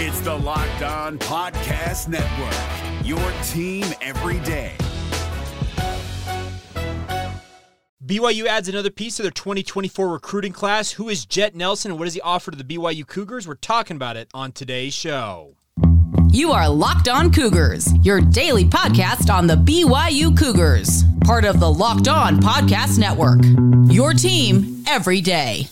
It's the Locked On Podcast Network, your team every day. BYU adds another piece to their 2024 recruiting class. Who is Jett Nelson and what does he offer to the BYU Cougars? We're talking about it on today's show. You are Locked On Cougars, your daily podcast on the BYU Cougars, part of the Locked On Podcast Network. Your team every day.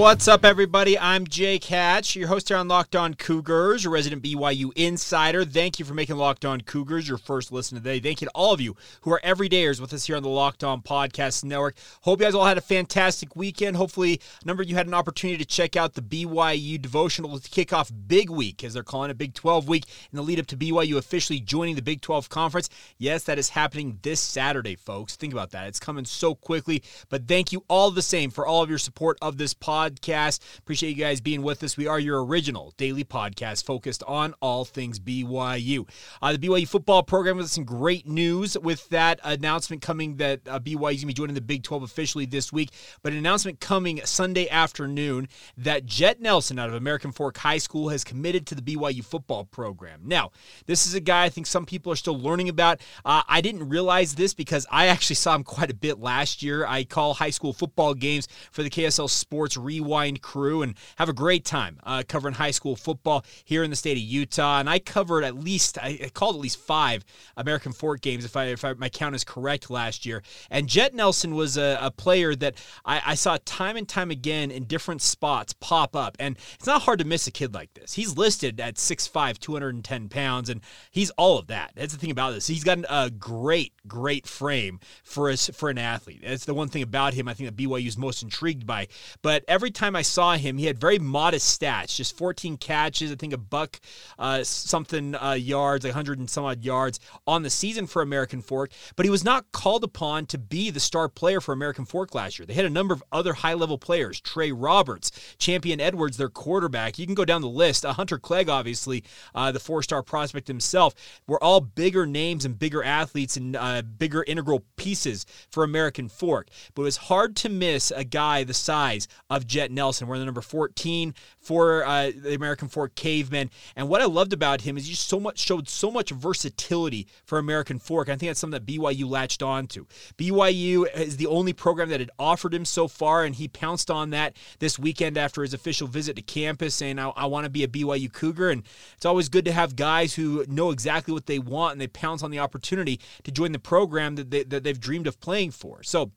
What's up, everybody? I'm Jake Hatch, your host here on Locked On Cougars, your resident BYU insider. Thank you for making Locked On Cougars your first listen today. Thank you to all of you who are everydayers with us here on the Locked On Podcast Network. Hope you guys all had a fantastic weekend. Hopefully, a number of you had an opportunity to check out the BYU devotional to kick off Big Week, as they're calling it Big 12 Week, in the lead up to BYU officially joining the Big 12 Conference. Yes, that is happening this Saturday, folks. Think about that. It's coming so quickly. But thank you all the same for all of your support of this podcast podcast. Appreciate you guys being with us. We are your original daily podcast focused on all things BYU. Uh, the BYU football program with some great news with that announcement coming that uh, BYU is going to be joining the Big 12 officially this week, but an announcement coming Sunday afternoon that Jett Nelson out of American Fork High School has committed to the BYU football program. Now, this is a guy I think some people are still learning about. Uh, I didn't realize this because I actually saw him quite a bit last year. I call high school football games for the KSL Sports Rewind crew and have a great time uh, covering high school football here in the state of Utah. And I covered at least, I called at least five American Fork games, if, I, if I, my count is correct, last year. And Jett Nelson was a, a player that I, I, saw time and time again in different spots pop up. And it's not hard to miss a kid like this. He's listed at 6'5, 210 pounds, and he's all of that. That's the thing about this. He's got a great, great frame for, us, for an athlete. That's the one thing about him I think that BYU is most intrigued by. But every time I saw him, he had very modest stats, just 14 catches, I think a buck uh, something uh, yards, like 100 and some odd yards on the season for American Fork. But he was not called upon to be the star player for American Fork last year. They had a number of other high level players, Trey Roberts, Champion Edwards, their quarterback. You can go down the list. Uh, Hunter Clegg, obviously, uh, the four star prospect himself, were all bigger names and bigger athletes and uh, bigger integral pieces for American Fork. But it was hard to miss a guy the size of Jett Nelson. We're the number 14 for uh, the American Fork Cavemen. And what I loved about him is he so much showed so much versatility for American Fork. I think that's something that BYU latched on to. BYU is the only program that had offered him so far, and he pounced on that this weekend after his official visit to campus, saying, I, I want to be a BYU Cougar. And it's always good to have guys who know exactly what they want and they pounce on the opportunity to join the program that, they, that they've dreamed of playing for. So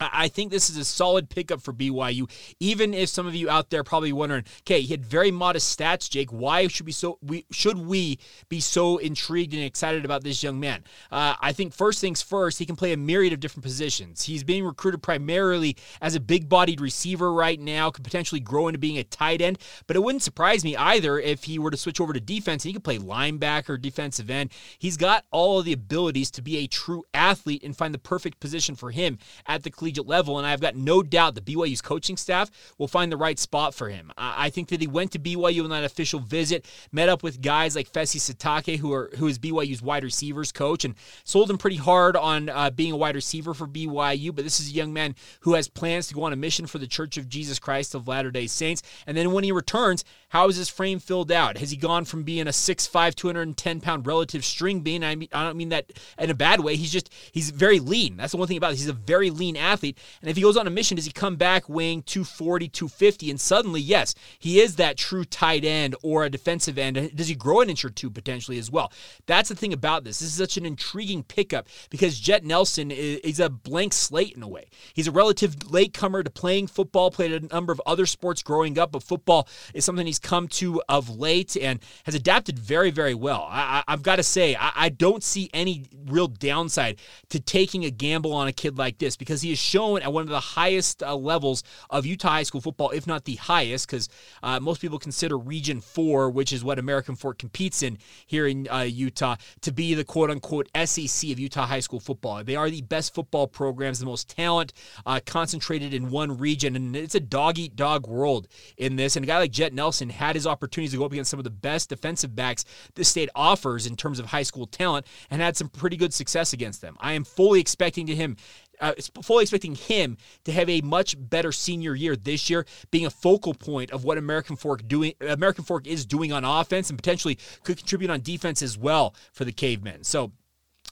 I think this is a solid pickup for BYU, even if some of you out there probably wondering, okay, he had very modest stats, Jake. Why should we so we should we be so intrigued and excited about this young man? Uh, I think first things first, he can play a myriad of different positions. He's being recruited primarily as a big-bodied receiver right now, could potentially grow into being a tight end. But it wouldn't surprise me either if he were to switch over to defense. And he could play linebacker, defensive end. He's got all of the abilities to be a true athlete and find the perfect position for him at the collegiate level, and I've got no doubt that BYU's coaching staff will find the right spot for him. I think that he went to BYU on that official visit, met up with guys like Fesi Sitake, who are who is BYU's wide receivers coach, and sold him pretty hard on uh, being a wide receiver for BYU. But this is a young man who has plans to go on a mission for the Church of Jesus Christ of Latter Day Saints. And then when he returns, how is his frame filled out? Has he gone from being a 6'5", 210 pound relative string bean? I mean, I don't mean that in a bad way. He's just he's very lean. That's the one thing about it. He's a very lean athlete athlete. And if he goes on a mission, does he come back weighing 240, 250? And suddenly, yes, he is that true tight end or a defensive end. Does he grow an inch or two potentially as well? That's the thing about this. This is such an intriguing pickup because Jett Nelson is, a blank slate in a way. He's a relative latecomer to playing football, played a number of other sports growing up, but football is something he's come to of late and has adapted very, very well. I, have got to say, I, I don't see any real downside to taking a gamble on a kid like this because he has shown at one of the highest uh, levels of Utah high school football, if not the highest, because uh, most people consider Region 4, which is what American Fork competes in here in uh, Utah, to be the quote unquote SEC of Utah high school football. They are the best football programs, the most talent uh, concentrated in one region, and it's a dog eat dog world in this. And a guy like Jett Nelson had his opportunities to go up against some of the best defensive backs this state offers in terms of high school talent and had some pretty good success against them. I am fully expecting to him uh, fully expecting him to have a much better senior year this year, being a focal point of what American Fork doing. American Fork is doing on offense and potentially could contribute on defense as well for the Cavemen. So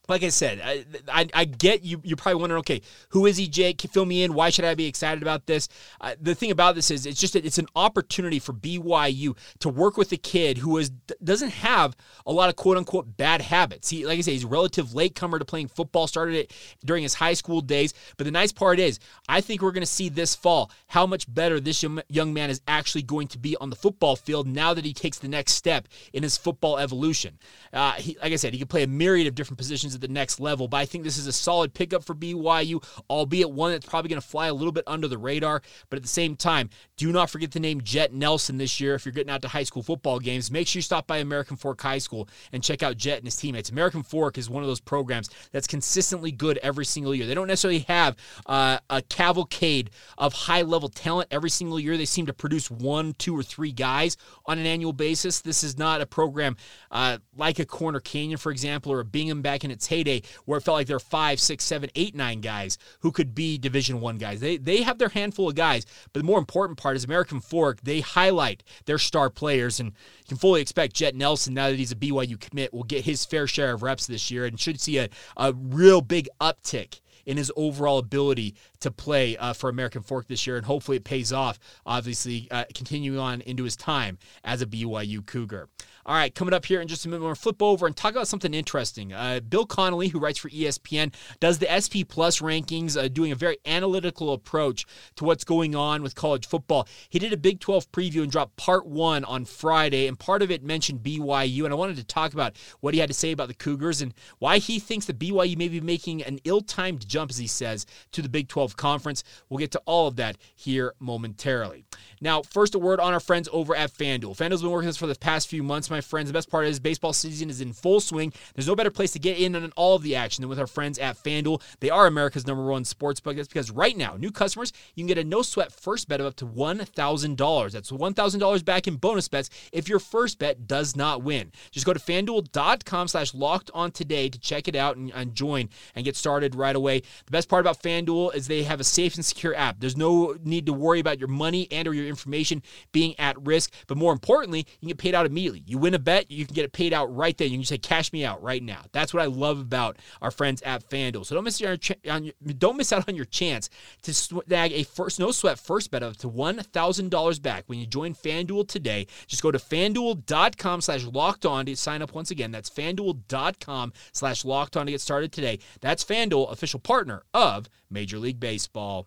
like I said, I, I, I, get you. You're probably wondering, okay, who is he, Jake? Fill me in. Why should I be excited about this? Uh, the thing about this is, it's just it's an opportunity for BYU to work with a kid who is doesn't have a lot of quote unquote bad habits. He, like I say, he's a relative latecomer to playing football. Started it during his high school days. But the nice part is, I think we're going to see this fall how much better this young man is actually going to be on the football field now that he takes the next step in his football evolution. Uh, he, like I said, he can play a myriad of different positions at the next level. But I think this is a solid pickup for BYU, albeit one that's probably going to fly a little bit under the radar. But at the same time, do not forget the name Jett Nelson this year if you're getting out to high school football games. Make sure you stop by American Fork High School and check out Jett and his teammates. American Fork is one of those programs that's consistently good every single year. They don't necessarily have uh, a cavalcade of high level talent every single year. They seem to produce one, two, or three guys on an annual basis. This is not a program uh, like a Corner Canyon, for example, or a Bingham back in its heyday where it felt like there are five, six, seven, eight, nine guys who could be Division One guys. They they have their handful of guys, but the more important part is American Fork. They highlight their star players, and you can fully expect Jett Nelson now that he's a BYU commit will get his fair share of reps this year and should see a, a real big uptick in his overall ability to play uh, for American Fork this year, and hopefully it pays off. Obviously, uh, continuing on into his time as a BYU Cougar. All right, coming up here in just a minute, we're flip over and talk about something interesting. Uh, Bill Connelly, who writes for ESPN, does the SP Plus rankings, uh, doing a very analytical approach to what's going on with college football. He did a Big 12 preview and dropped part one on Friday, and part of it mentioned BYU. And I wanted to talk about what he had to say about the Cougars and why he thinks that BYU may be making an ill timed jump, as he says, to the Big 12 conference. We'll get to all of that here momentarily. Now, first, a word on our friends over at FanDuel. FanDuel's been working with us for the past few months my friends. The best part is baseball season is in full swing. There's no better place to get in on all of the action than with our friends at FanDuel. They are America's number one sports book. That's because right now, new customers, you can get a no sweat first bet of up to $1,000. That's $1,000 back in bonus bets if your first bet does not win. Just go to fanduel.com slash locked on today to check it out and, and join and get started right away. The best part about FanDuel is they have a safe and secure app. There's no need to worry about your money and or your information being at risk. But more importantly, you can get paid out immediately. You win a bet, you can get it paid out right then. You can say, "Cash me out right now." That's what I love about our friends at FanDuel. So don't miss your, on don't miss out on your chance to snag a first no sweat first bet of to one thousand dollars back when you join FanDuel today. Just go to FanDuel.com/slash locked on to sign up once again. That's FanDuel.com/slash locked on to get started today. That's FanDuel, official partner of Major League Baseball.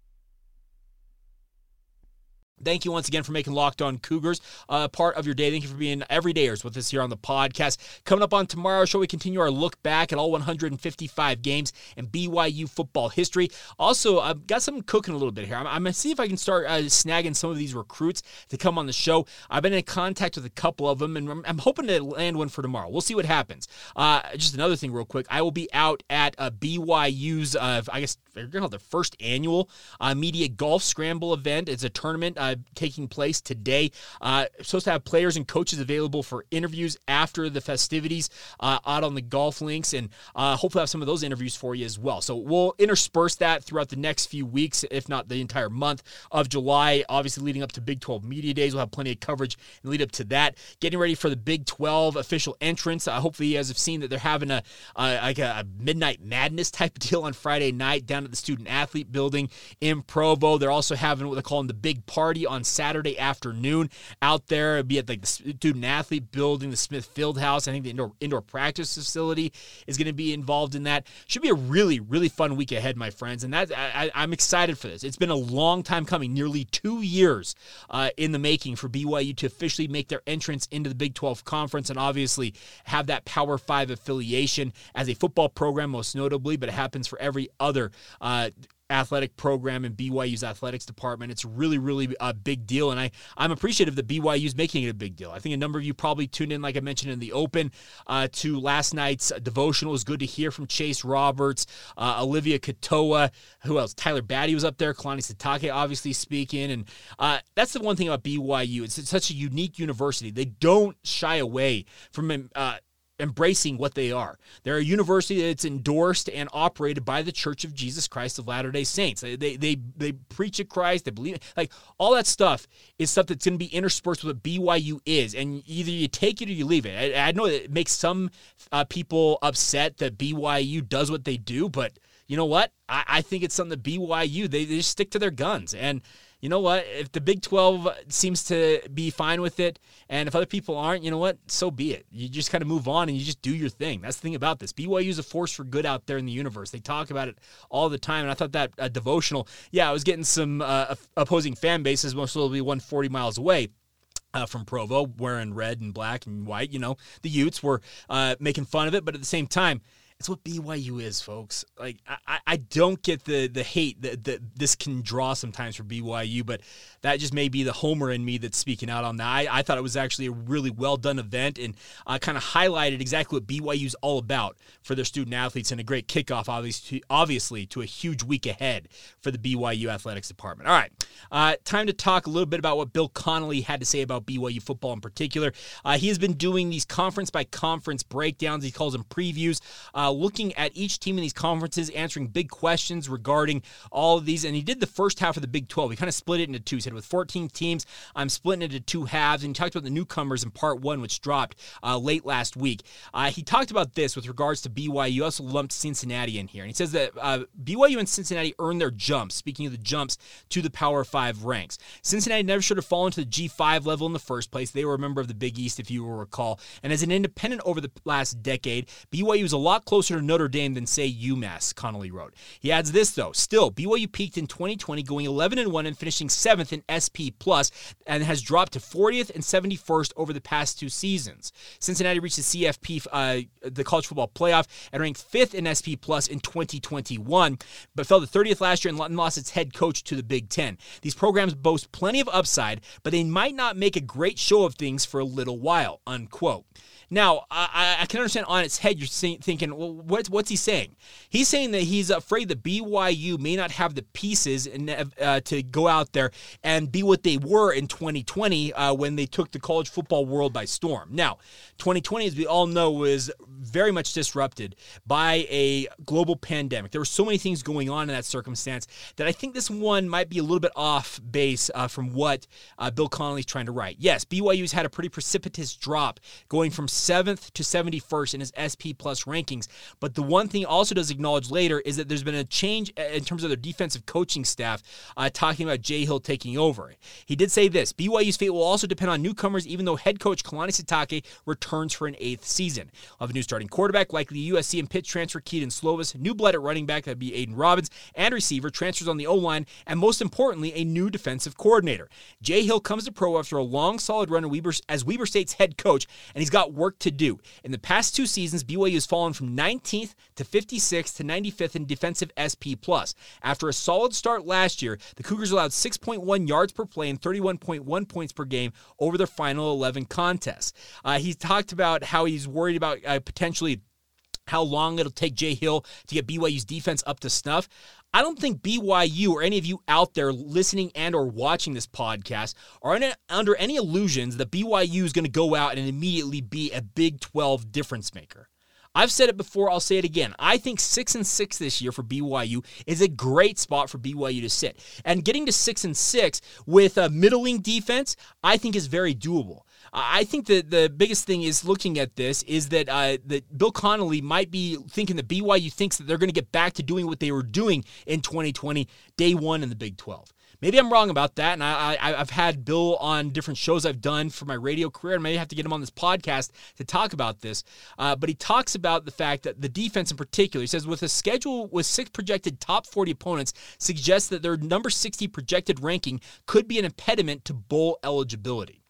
Thank you once again for making Locked On Cougars uh, part of your day. Thank you for being everydayers with us here on the podcast. Coming up on tomorrow's show, we continue our look back at all 155 games in BYU football history. Also, I've got something cooking a little bit here. I'm, I'm going to see if I can start uh, snagging some of these recruits to come on the show. I've been in contact with a couple of them, and I'm, I'm hoping to land one for tomorrow. We'll see what happens. Uh, just another thing, real quick. I will be out at uh, BYU's, uh, I guess, they're going to have their first annual uh, media golf scramble event. It's a tournament uh, taking place today. Uh, supposed to have players and coaches available for interviews after the festivities uh, out on the golf links, and uh, hopefully have some of those interviews for you as well. So we'll intersperse that throughout the next few weeks, if not the entire month of July. Obviously, leading up to Big 12 Media Days, we'll have plenty of coverage and lead up to that. Getting ready for the Big 12 official entrance. Uh, hopefully, you guys have seen that they're having a like a, a midnight madness type deal on Friday night down down at the student athlete building in Provo. They're also having what they're calling the big party on Saturday afternoon out there. It'll be at like the student athlete building, the Smith Field House. I think the indoor indoor practice facility is going to be involved in that. Should be a really really fun week ahead, my friends, and that I, I'm excited for this. It's been a long time coming, nearly two years uh, in the making for BYU to officially make their entrance into the Big 12 conference, and obviously have that Power Five affiliation as a football program, most notably, but it happens for every other. Uh, athletic program in BYU's athletics department. It's really, really a big deal, and I I'm appreciative that BYU is making it a big deal. I think a number of you probably tuned in, like I mentioned in the open, uh, to last night's devotional. It was good to hear from Chase Roberts, uh, Olivia Katoa, who else? Tyler Batty was up there, Kalani Sitake obviously speaking, and uh, that's the one thing about BYU. It's, it's, such a unique university. They don't shy away from uh, embracing what they are. They're a university that's endorsed and operated by the Church of Jesus Christ of Latter-day Saints. They they they, they preach at Christ, they believe like all that stuff is stuff that's going to be interspersed with what BYU is, and either you take it or you leave it. I, I know it makes some uh, people upset that BYU does what they do, but you know what? I, I think it's something that BYU they, they just stick to their guns and you know what? If the Big 12 seems to be fine with it, and if other people aren't, you know what? So be it. You just kind of move on and you just do your thing. That's the thing about this. BYU is a force for good out there in the universe. They talk about it all the time, and I thought that uh, devotional, yeah, I was getting some uh, opposing fan bases, most will be 140 miles away. Uh, from Provo, wearing red and black and white, you know, the Utes were uh, making fun of it, but at the same time, it's what BYU is, folks. Like I, I don't get the the hate that, that this can draw sometimes for BYU, but that just may be the homer in me that's speaking out on that. I, I thought it was actually a really well done event and uh, kind of highlighted exactly what BYU's all about for their student athletes and a great kickoff, obviously, obviously to a huge week ahead for the BYU athletics department. All right, uh, time to talk a little bit about what Bill Connelly had to say about BYU football in particular. Uh, he has been doing these conference by conference breakdowns. He calls them previews. Uh, looking at each team in these conferences, answering big questions regarding all of these. And he did the first half of the Big 12. He kind of split it into two. He said, with 14 teams, I'm splitting it into two halves. And he talked about the newcomers in part one, which dropped uh, late last week. Uh, he talked about this with regards to BYU. He also lumped Cincinnati in here. And he says that uh, BYU and Cincinnati earned their jumps, speaking of the jumps to the Power Five ranks. Cincinnati never should have fallen to the G5 level in the first place. They were a member of the Big East, if you will recall. And as an independent over the last decade, BYU is a lot closer closer to Notre Dame than, say, UMass, Connelly wrote. He adds this, though. Still, BYU peaked in 2020, going 11 and 1 and finishing 7th in SP, plus, and has dropped to 40th and 71st over the past two seasons. Cincinnati reached the CFP, uh, the college football playoff, and ranked 5th in SP, plus in 2021, but fell to 30th last year and lost its head coach to the Big Ten. These programs boast plenty of upside, but they might not make a great show of things for a little while, unquote. Now, I, I, can understand on its head you're thinking, well, what's, what's he saying? He's saying that he's afraid that BYU may not have the pieces in, uh, to go out there and be what they were in 2020 uh, when they took the college football world by storm. Now, 2020, as we all know, was very much disrupted by a global pandemic. There were so many things going on in that circumstance that I think this one might be a little bit off base uh, from what uh, Bill Connelly's trying to write. Yes, BYU's had a pretty precipitous drop going from 7th to 71st in his SP plus rankings. But the one thing also does acknowledge later is that there's been a change uh, in terms of their defensive coaching staff, uh, talking about Jay Hill taking over. He did say this BYU's fate will also depend on newcomers, even though head coach Kalani Sitake returns for an eighth season. Have a new starting quarterback, likely USC and Pitt transfer Kedon Slovis, new blood at running back, that'd be Aidan Robbins, and receiver, transfers on the O line, and most importantly, a new defensive coordinator. Jay Hill comes to pro after a long, solid run as Weber State's head coach, and he's got work work to do. In the past two seasons, BYU has fallen from 19th to 56th to 95th in defensive SP+. After a solid start last year, the Cougars allowed 6.1 yards per play and 31.1 points per game over their final 11 contests. Uh, he talked about how he's worried about uh, potentially how long it'll take Jay Hill to get BYU's defense up to snuff. I don't think BYU or any of you out there listening and or watching this podcast are under any illusions that BYU is going to go out and immediately be a Big 12 difference maker. I've said it before, I'll say it again. I think 6 and 6 this year for BYU is a great spot for BYU to sit. And getting to 6 and 6 with a middling defense, I think is very doable. I think that the biggest thing is looking at this is that uh, that Bill Connelly might be thinking that BYU thinks that they're going to get back to doing what they were doing in 2020, day one in the Big 12. Maybe I'm wrong about that, and I, I, have had Bill on different shows I've done for my radio career, and I may have to get him on this podcast to talk about this. Uh, but he talks about the fact that the defense in particular, he says, with a schedule with six projected top 40 opponents, suggests that their number 60 projected ranking could be an impediment to bowl eligibility.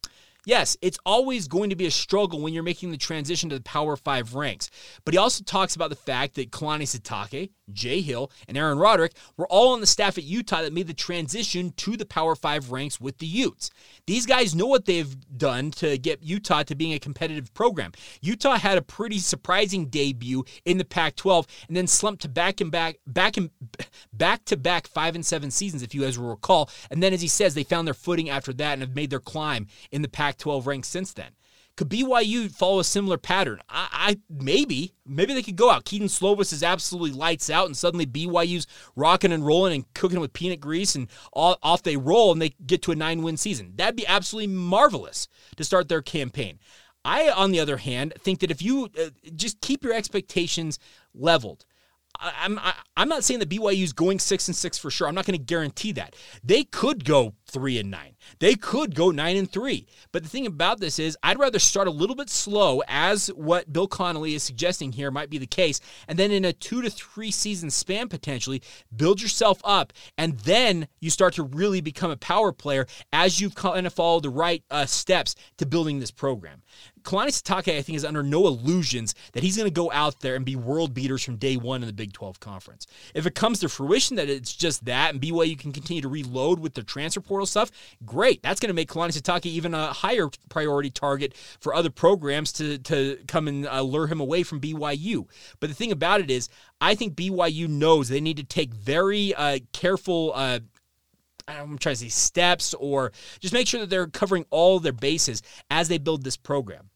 Yes, it's always going to be a struggle when you're making the transition to the Power Five ranks. But he also talks about the fact that Kalani Sitake, Jay Hill, and Aaron Roderick were all on the staff at Utah that made the transition to the Power Five ranks with the Utes. These guys know what they've done to get Utah to being a competitive program. Utah had a pretty surprising debut in the Pac-12 and then slumped to back and back, back and back to back five and seven seasons, if you guys will recall. And then, as he says, they found their footing after that and have made their climb in the Pac Pac 12 ranks since then. Could BYU follow a similar pattern? I, I, maybe, maybe they could go out. Kedon Slovis is absolutely lights out, and suddenly BYU's rocking and rolling and cooking with peanut grease, and all, off they roll, and they get to a nine-win season. That'd be absolutely marvelous to start their campaign. I, on the other hand, think that if you uh, just keep your expectations leveled, I'm I, am i am not saying that BYU is going six and six for sure. I'm not going to guarantee that they could go three and nine. They could go nine and three. But the thing about this is, I'd rather start a little bit slow, as what Bill Connelly is suggesting here might be the case, and then in a two to three season span potentially build yourself up, and then you start to really become a power player as you've kind of followed the right uh, steps to building this program. Kalani Sitake, I think, is under no illusions that he's going to go out there and be world beaters from day one in the Big 12 Conference. If it comes to fruition that it's just that and BYU can continue to reload with their transfer portal stuff, great. That's going to make Kalani Sitake even a higher priority target for other programs to, to come and uh, lure him away from BYU. But the thing about it is, I think BYU knows they need to take very uh, careful uh, I'm trying to say steps or just make sure that they're covering all their bases as they build this program.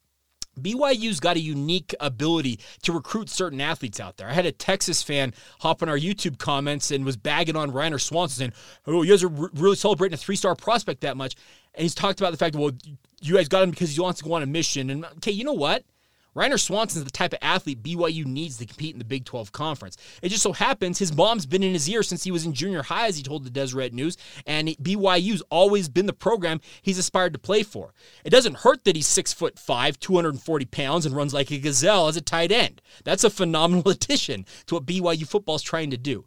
BYU's got a unique ability to recruit certain athletes out there. I had a Texas fan hop on our YouTube comments and was bagging on Ryner Swanson saying, Oh, you guys are really celebrating a three star prospect that much. And he's talked about the fact, well, you guys got him because he wants to go on a mission. And okay, you know what? Swanson is the type of athlete BYU needs to compete in the Big 12 Conference. It just so happens his mom's been in his ear since he was in junior high, as he told the Deseret News, and BYU's always been the program he's aspired to play for. It doesn't hurt that he's six foot five, 240 pounds, and runs like a gazelle as a tight end. That's a phenomenal addition to what BYU football is trying to do.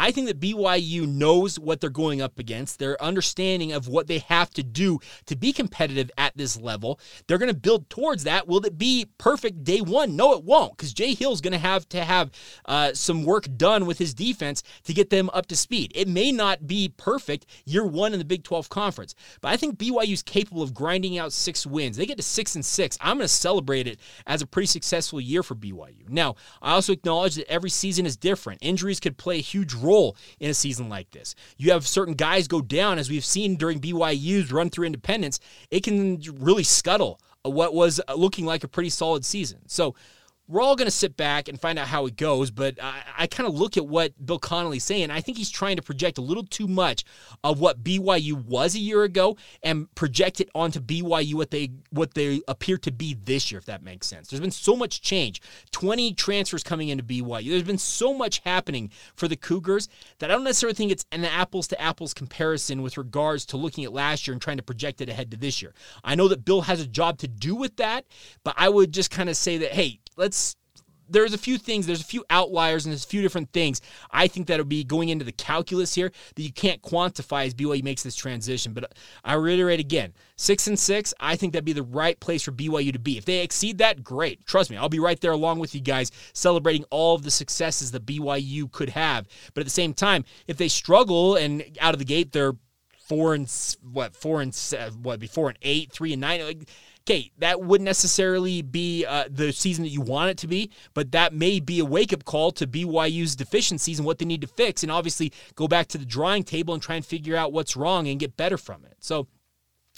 I think that BYU knows what they're going up against. Their understanding of what they have to do to be competitive at this level. They're going to build towards that. Will it be perfect day one? No, it won't, because Jay Hill's going to have to have uh, some work done with his defense to get them up to speed. It may not be perfect year one in the Big 12 Conference, but I think BYU is capable of grinding out six wins. They get to six and six. I'm going to celebrate it as a pretty successful year for BYU. Now, I also acknowledge that every season is different. Injuries could play a huge role role in a season like this. You have certain guys go down, as we've seen during BYU's run through independence. It can really scuttle what was looking like a pretty solid season. So we're all going to sit back and find out how it goes. But I, I kind of look at what Bill Connelly's saying. I think he's trying to project a little too much of what BYU was a year ago and project it onto BYU what they what they appear to be this year, if that makes sense. There's been so much change. 20 transfers coming into BYU. There's been so much happening for the Cougars that I don't necessarily think it's an apples to apples comparison with regards to looking at last year and trying to project it ahead to this year. I know that Bill has a job to do with that, but I would just kind of say that, hey, let's there's a few things, there's a few outliers, and there's a few different things I think that'll be going into the calculus here that you can't quantify as BYU makes this transition. But I reiterate again, six and six, I think that'd be the right place for BYU to be. If they exceed that, great. Trust me, I'll be right there along with you guys, celebrating all of the successes that BYU could have. But at the same time, if they struggle and out of the gate they're four and what four and what be four and eight, three and nine. Like, that wouldn't necessarily be uh, the season that you want it to be, but that may be a wake up call to BYU's deficiencies and what they need to fix, and obviously go back to the drawing table and try and figure out what's wrong and get better from it. So.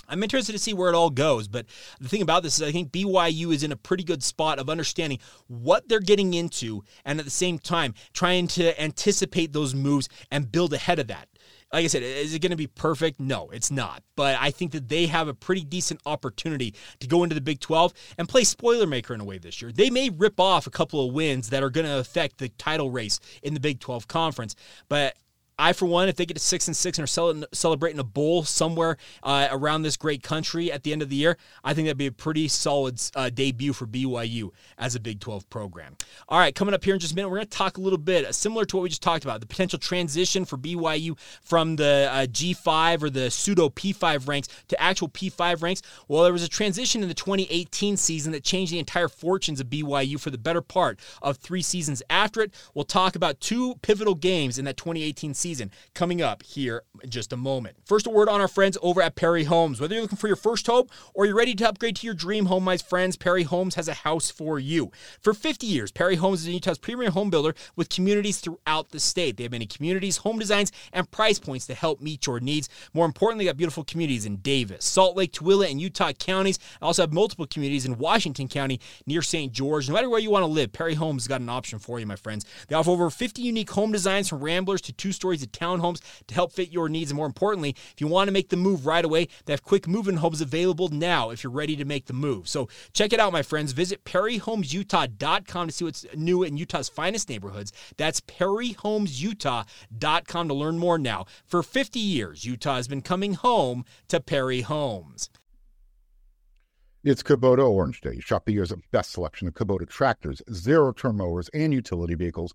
I'm interested to see where it all goes, but the thing about this is I think BYU is in a pretty good spot of understanding what they're getting into and at the same time trying to anticipate those moves and build ahead of that like I said, is it going to be perfect? No, it's not. But I think that they have a pretty decent opportunity to go into the Big 12 and play spoiler maker in a way this year. They may rip off a couple of wins that are going to affect the title race in the Big 12 conference, but I, for one, if they get to six and six and are celebrating a bowl somewhere uh, around this great country at the end of the year, I think that'd be a pretty solid uh, debut for BYU as a Big 12 program. All right, coming up here in just a minute, we're going to talk a little bit uh, similar to what we just talked about the potential transition for BYU from the uh, G5 or the pseudo P5 ranks to actual P5 ranks. Well, there was a transition in the 2018 season that changed the entire fortunes of BYU for the better part of three seasons after it. We'll talk about two pivotal games in that 2018 season season coming up here in just a moment. First, a word on our friends over at Perry Homes. Whether you're looking for your first home or you're ready to upgrade to your dream home, my friends, Perry Homes has a house for you. For 50 years, Perry Homes is Utah's premier home builder with communities throughout the state. They have many communities, home designs, and price points to help meet your needs. More importantly, they got beautiful communities in Davis, Salt Lake, Tooele, and Utah counties. I also have multiple communities in Washington County near St. George. No matter where you want to live, Perry Homes has got an option for you, my friends. They offer over 50 unique home designs from ramblers to two stories to townhomes to help fit your needs. And more importantly, if you want to make the move right away, they have quick moving homes available now if you're ready to make the move. So check it out, my friends. Visit perryhomesutah.com to see what's new in Utah's finest neighborhoods. That's perryhomesutah.com to learn more now. For 50 years, Utah has been coming home to Perry Homes. It's Kubota Orange Day. Shop the year's best selection of Kubota tractors, zero turn mowers, and utility vehicles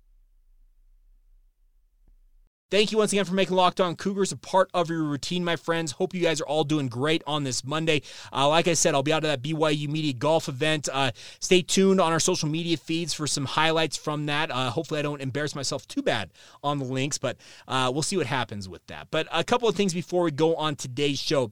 Thank you once again for making Locked On Cougars a part of your routine, my friends. Hope you guys are all doing great on this Monday. Uh, like I said, I'll be out at that BYU Media Golf event. Uh, stay tuned on our social media feeds for some highlights from that. Uh, hopefully, I don't embarrass myself too bad on the links, but uh, we'll see what happens with that. But a couple of things before we go on today's show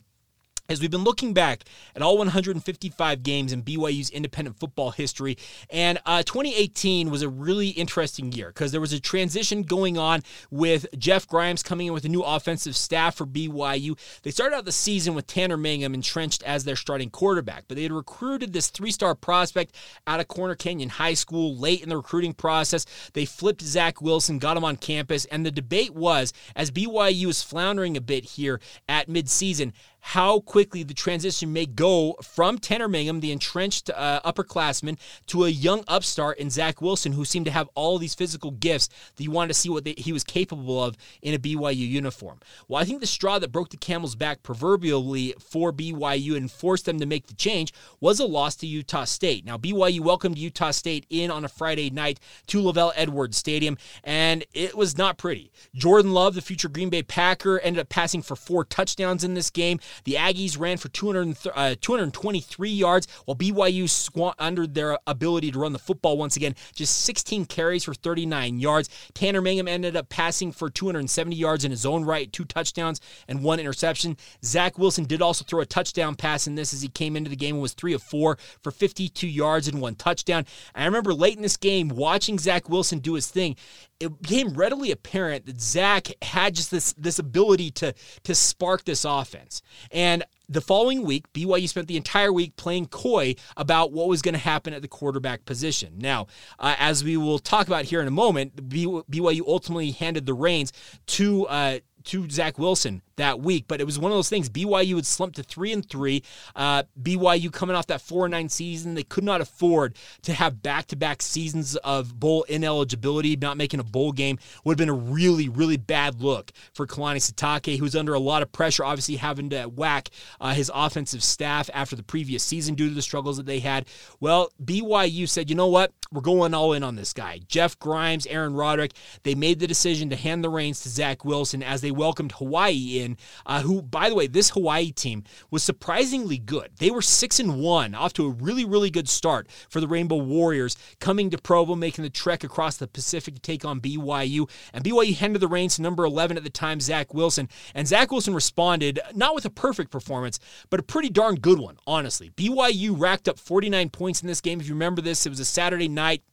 as we've been looking back at all 155 games in BYU's independent football history, and uh, 2018 was a really interesting year because there was a transition going on with Jeff Grimes coming in with a new offensive staff for BYU. They started out the season with Tanner Mangum entrenched as their starting quarterback, but they had recruited this three star prospect out of Corner Canyon High School late in the recruiting process. They flipped Zach Wilson, got him on campus, and the debate was as BYU was floundering a bit here at midseason how quickly the transition may go from Tanner Mangum, the entrenched uh, upperclassman, to a young upstart in Zach Wilson, who seemed to have all these physical gifts that you wanted to see what they, he was capable of in a BYU uniform. Well, I think the straw that broke the camel's back proverbially for BYU and forced them to make the change was a loss to Utah State. Now, BYU welcomed Utah State in on a Friday night to LaVell Edwards Stadium, and it was not pretty. Jordan Love, the future Green Bay Packer, ended up passing for four touchdowns in this game. The Aggies ran for 200, uh, 223 yards, while BYU squandered their ability to run the football once again. Just 16 carries for 39 yards. Tanner Mangum ended up passing for 270 yards in his own right, two touchdowns and one interception. Zach Wilson did also throw a touchdown pass in this as he came into the game and was three of four for 52 yards and one touchdown. I remember late in this game watching Zach Wilson do his thing it became readily apparent that Zach had just this this ability to to spark this offense. And the following week, BYU spent the entire week playing coy about what was going to happen at the quarterback position. Now, uh, as we will talk about here in a moment, BYU ultimately handed the reins to uh, to Zach Wilson that week. But it was one of those things. BYU had slumped to three and three. Uh, BYU coming off that four and nine season, they could not afford to have back to back seasons of bowl ineligibility. Not making a bowl game would have been a really really bad look for Kalani Sitake, who's under a lot of pressure, obviously having to whack uh, his offensive staff after the previous season due to the struggles that they had. Well, BYU said, you know what, we're going all in on this guy. Jeff Grimes, Aaron Roderick, they made the decision to hand the reins to Zach Wilson as they welcomed Hawaii in uh, who, by the way, this Hawaii team was surprisingly good. They were six and one, off to a really, really good start for the Rainbow Warriors, coming to Provo, making the trek across the Pacific to take on BYU. And BYU handed the reins to number 11 at the time, Zach Wilson. And Zach Wilson responded not with a perfect performance, but a pretty darn good one, honestly. BYU racked up 49 points in this game. If you remember this, it was a Saturday night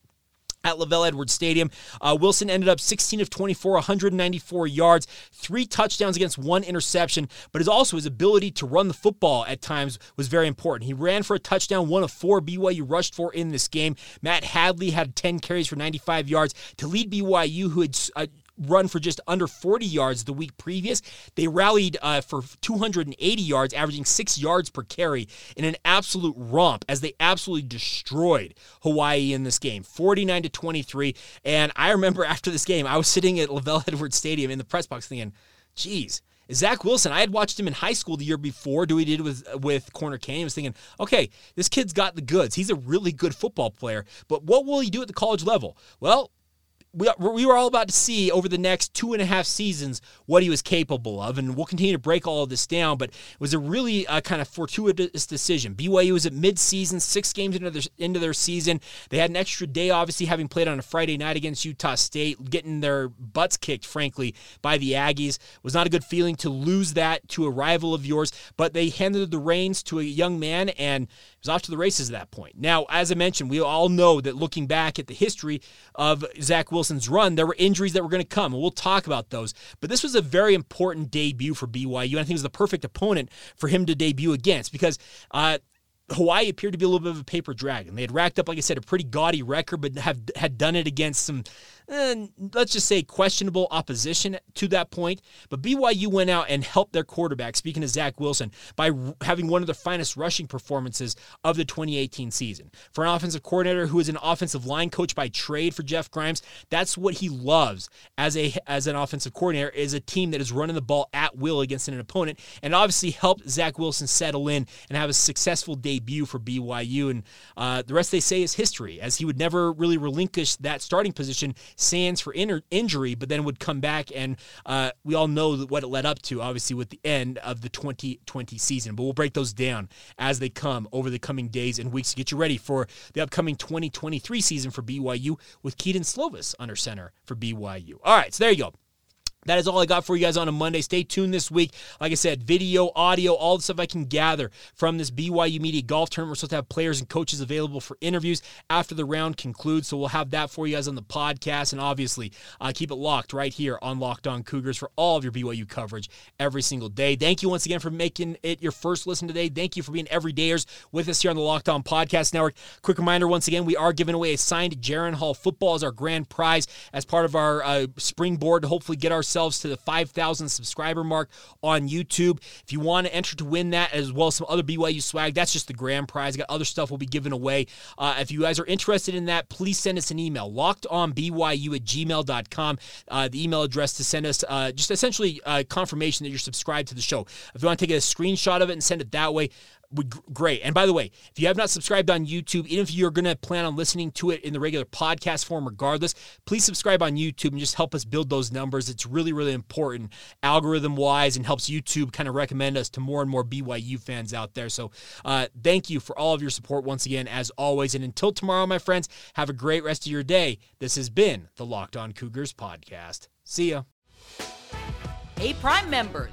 at LaVell Edwards Stadium. Uh, Wilson ended up 16 of 24, 194 yards, three touchdowns against one interception, but his also his ability to run the football at times was very important. He ran for a touchdown, one of four BYU rushed for in this game. Matt Hadley had 10 carries for 95 yards to lead BYU, who had uh, run for just under 40 yards the week previous. They rallied uh, for 280 yards, averaging six yards per carry in an absolute romp as they absolutely destroyed Hawaii in this game, 49 to 23. And I remember after this game, I was sitting at LaVell Edwards Stadium in the press box thinking, geez, Zach Wilson, I had watched him in high school the year before, do he did with with Corner Canyon. I was thinking, okay, this kid's got the goods. He's a really good football player, but what will he do at the college level? Well, we, we were all about to see over the next two and a half seasons what he was capable of, and we'll continue to break all of this down. But it was a really uh, kind of fortuitous decision. BYU was at midseason, six games into their into their season. They had an extra day, obviously, having played on a Friday night against Utah State, getting their butts kicked, frankly, by the Aggies. It was not a good feeling to lose that to a rival of yours, but they handed the reins to a young man and was off to the races at that point. Now, as I mentioned, we all know that looking back at the history of Zach Run, there were injuries that were going to come, and we'll talk about those. But this was a very important debut for BYU, and I think it was the perfect opponent for him to debut against because uh, Hawaii appeared to be a little bit of a paper dragon. They had racked up, like I said, a pretty gaudy record, but have had done it against some let's just say questionable opposition to that point. But BYU went out and helped their quarterback, speaking of Zach Wilson, by having one of the finest rushing performances of the 2018 season. For an offensive coordinator who is an offensive line coach by trade for Jeff Grimes, that's what he loves as a as an offensive coordinator is a team that is running the ball at will against an opponent, and obviously helped Zach Wilson settle in and have a successful debut for BYU. And uh, the rest they say is history, as he would never really relinquish that starting position Sands for in- injury, but then would come back, and uh, we all know what it led up to, obviously, with the end of the 2020 season. But we'll break those down as they come over the coming days and weeks to get you ready for the upcoming 2023 season for BYU with Kedon Slovis under center for BYU. All right, so there you go. That is all I got for you guys on a Monday. Stay tuned this week. Like I said, video, audio, all the stuff I can gather from this BYU Media Golf Tournament. We're supposed to have players and coaches available for interviews after the round concludes. So we'll have that for you guys on the podcast. And obviously, uh, keep it locked right here on Locked On Cougars for all of your BYU coverage every single day. Thank you once again for making it your first listen today. Thank you for being everydayers with us here on the Locked On Podcast Network. Quick reminder once again, we are giving away a signed Jaren Hall football as our grand prize as part of our uh, springboard to hopefully get ourselves ourselves to the 5,000 subscriber mark on YouTube. If you want to enter to win that, as well as some other BYU swag, that's just the grand prize. Got other stuff we'll be giving away. Uh, if you guys are interested in that, please send us an email, lockedonbyu at gmail.com. Uh, the email address to send us uh, just essentially uh, confirmation that you're subscribed to the show. If you want to take a screenshot of it and send it that way, would great. And by the way, if you have not subscribed on YouTube, even if you're going to plan on listening to it in the regular podcast form, regardless, please subscribe on YouTube and just help us build those numbers. It's really, really important algorithm wise and helps YouTube kind of recommend us to more and more BYU fans out there. So uh, thank you for all of your support once again, as always. And until tomorrow, my friends, have a great rest of your day. This has been the Locked On Cougars podcast. See ya. Hey, Prime members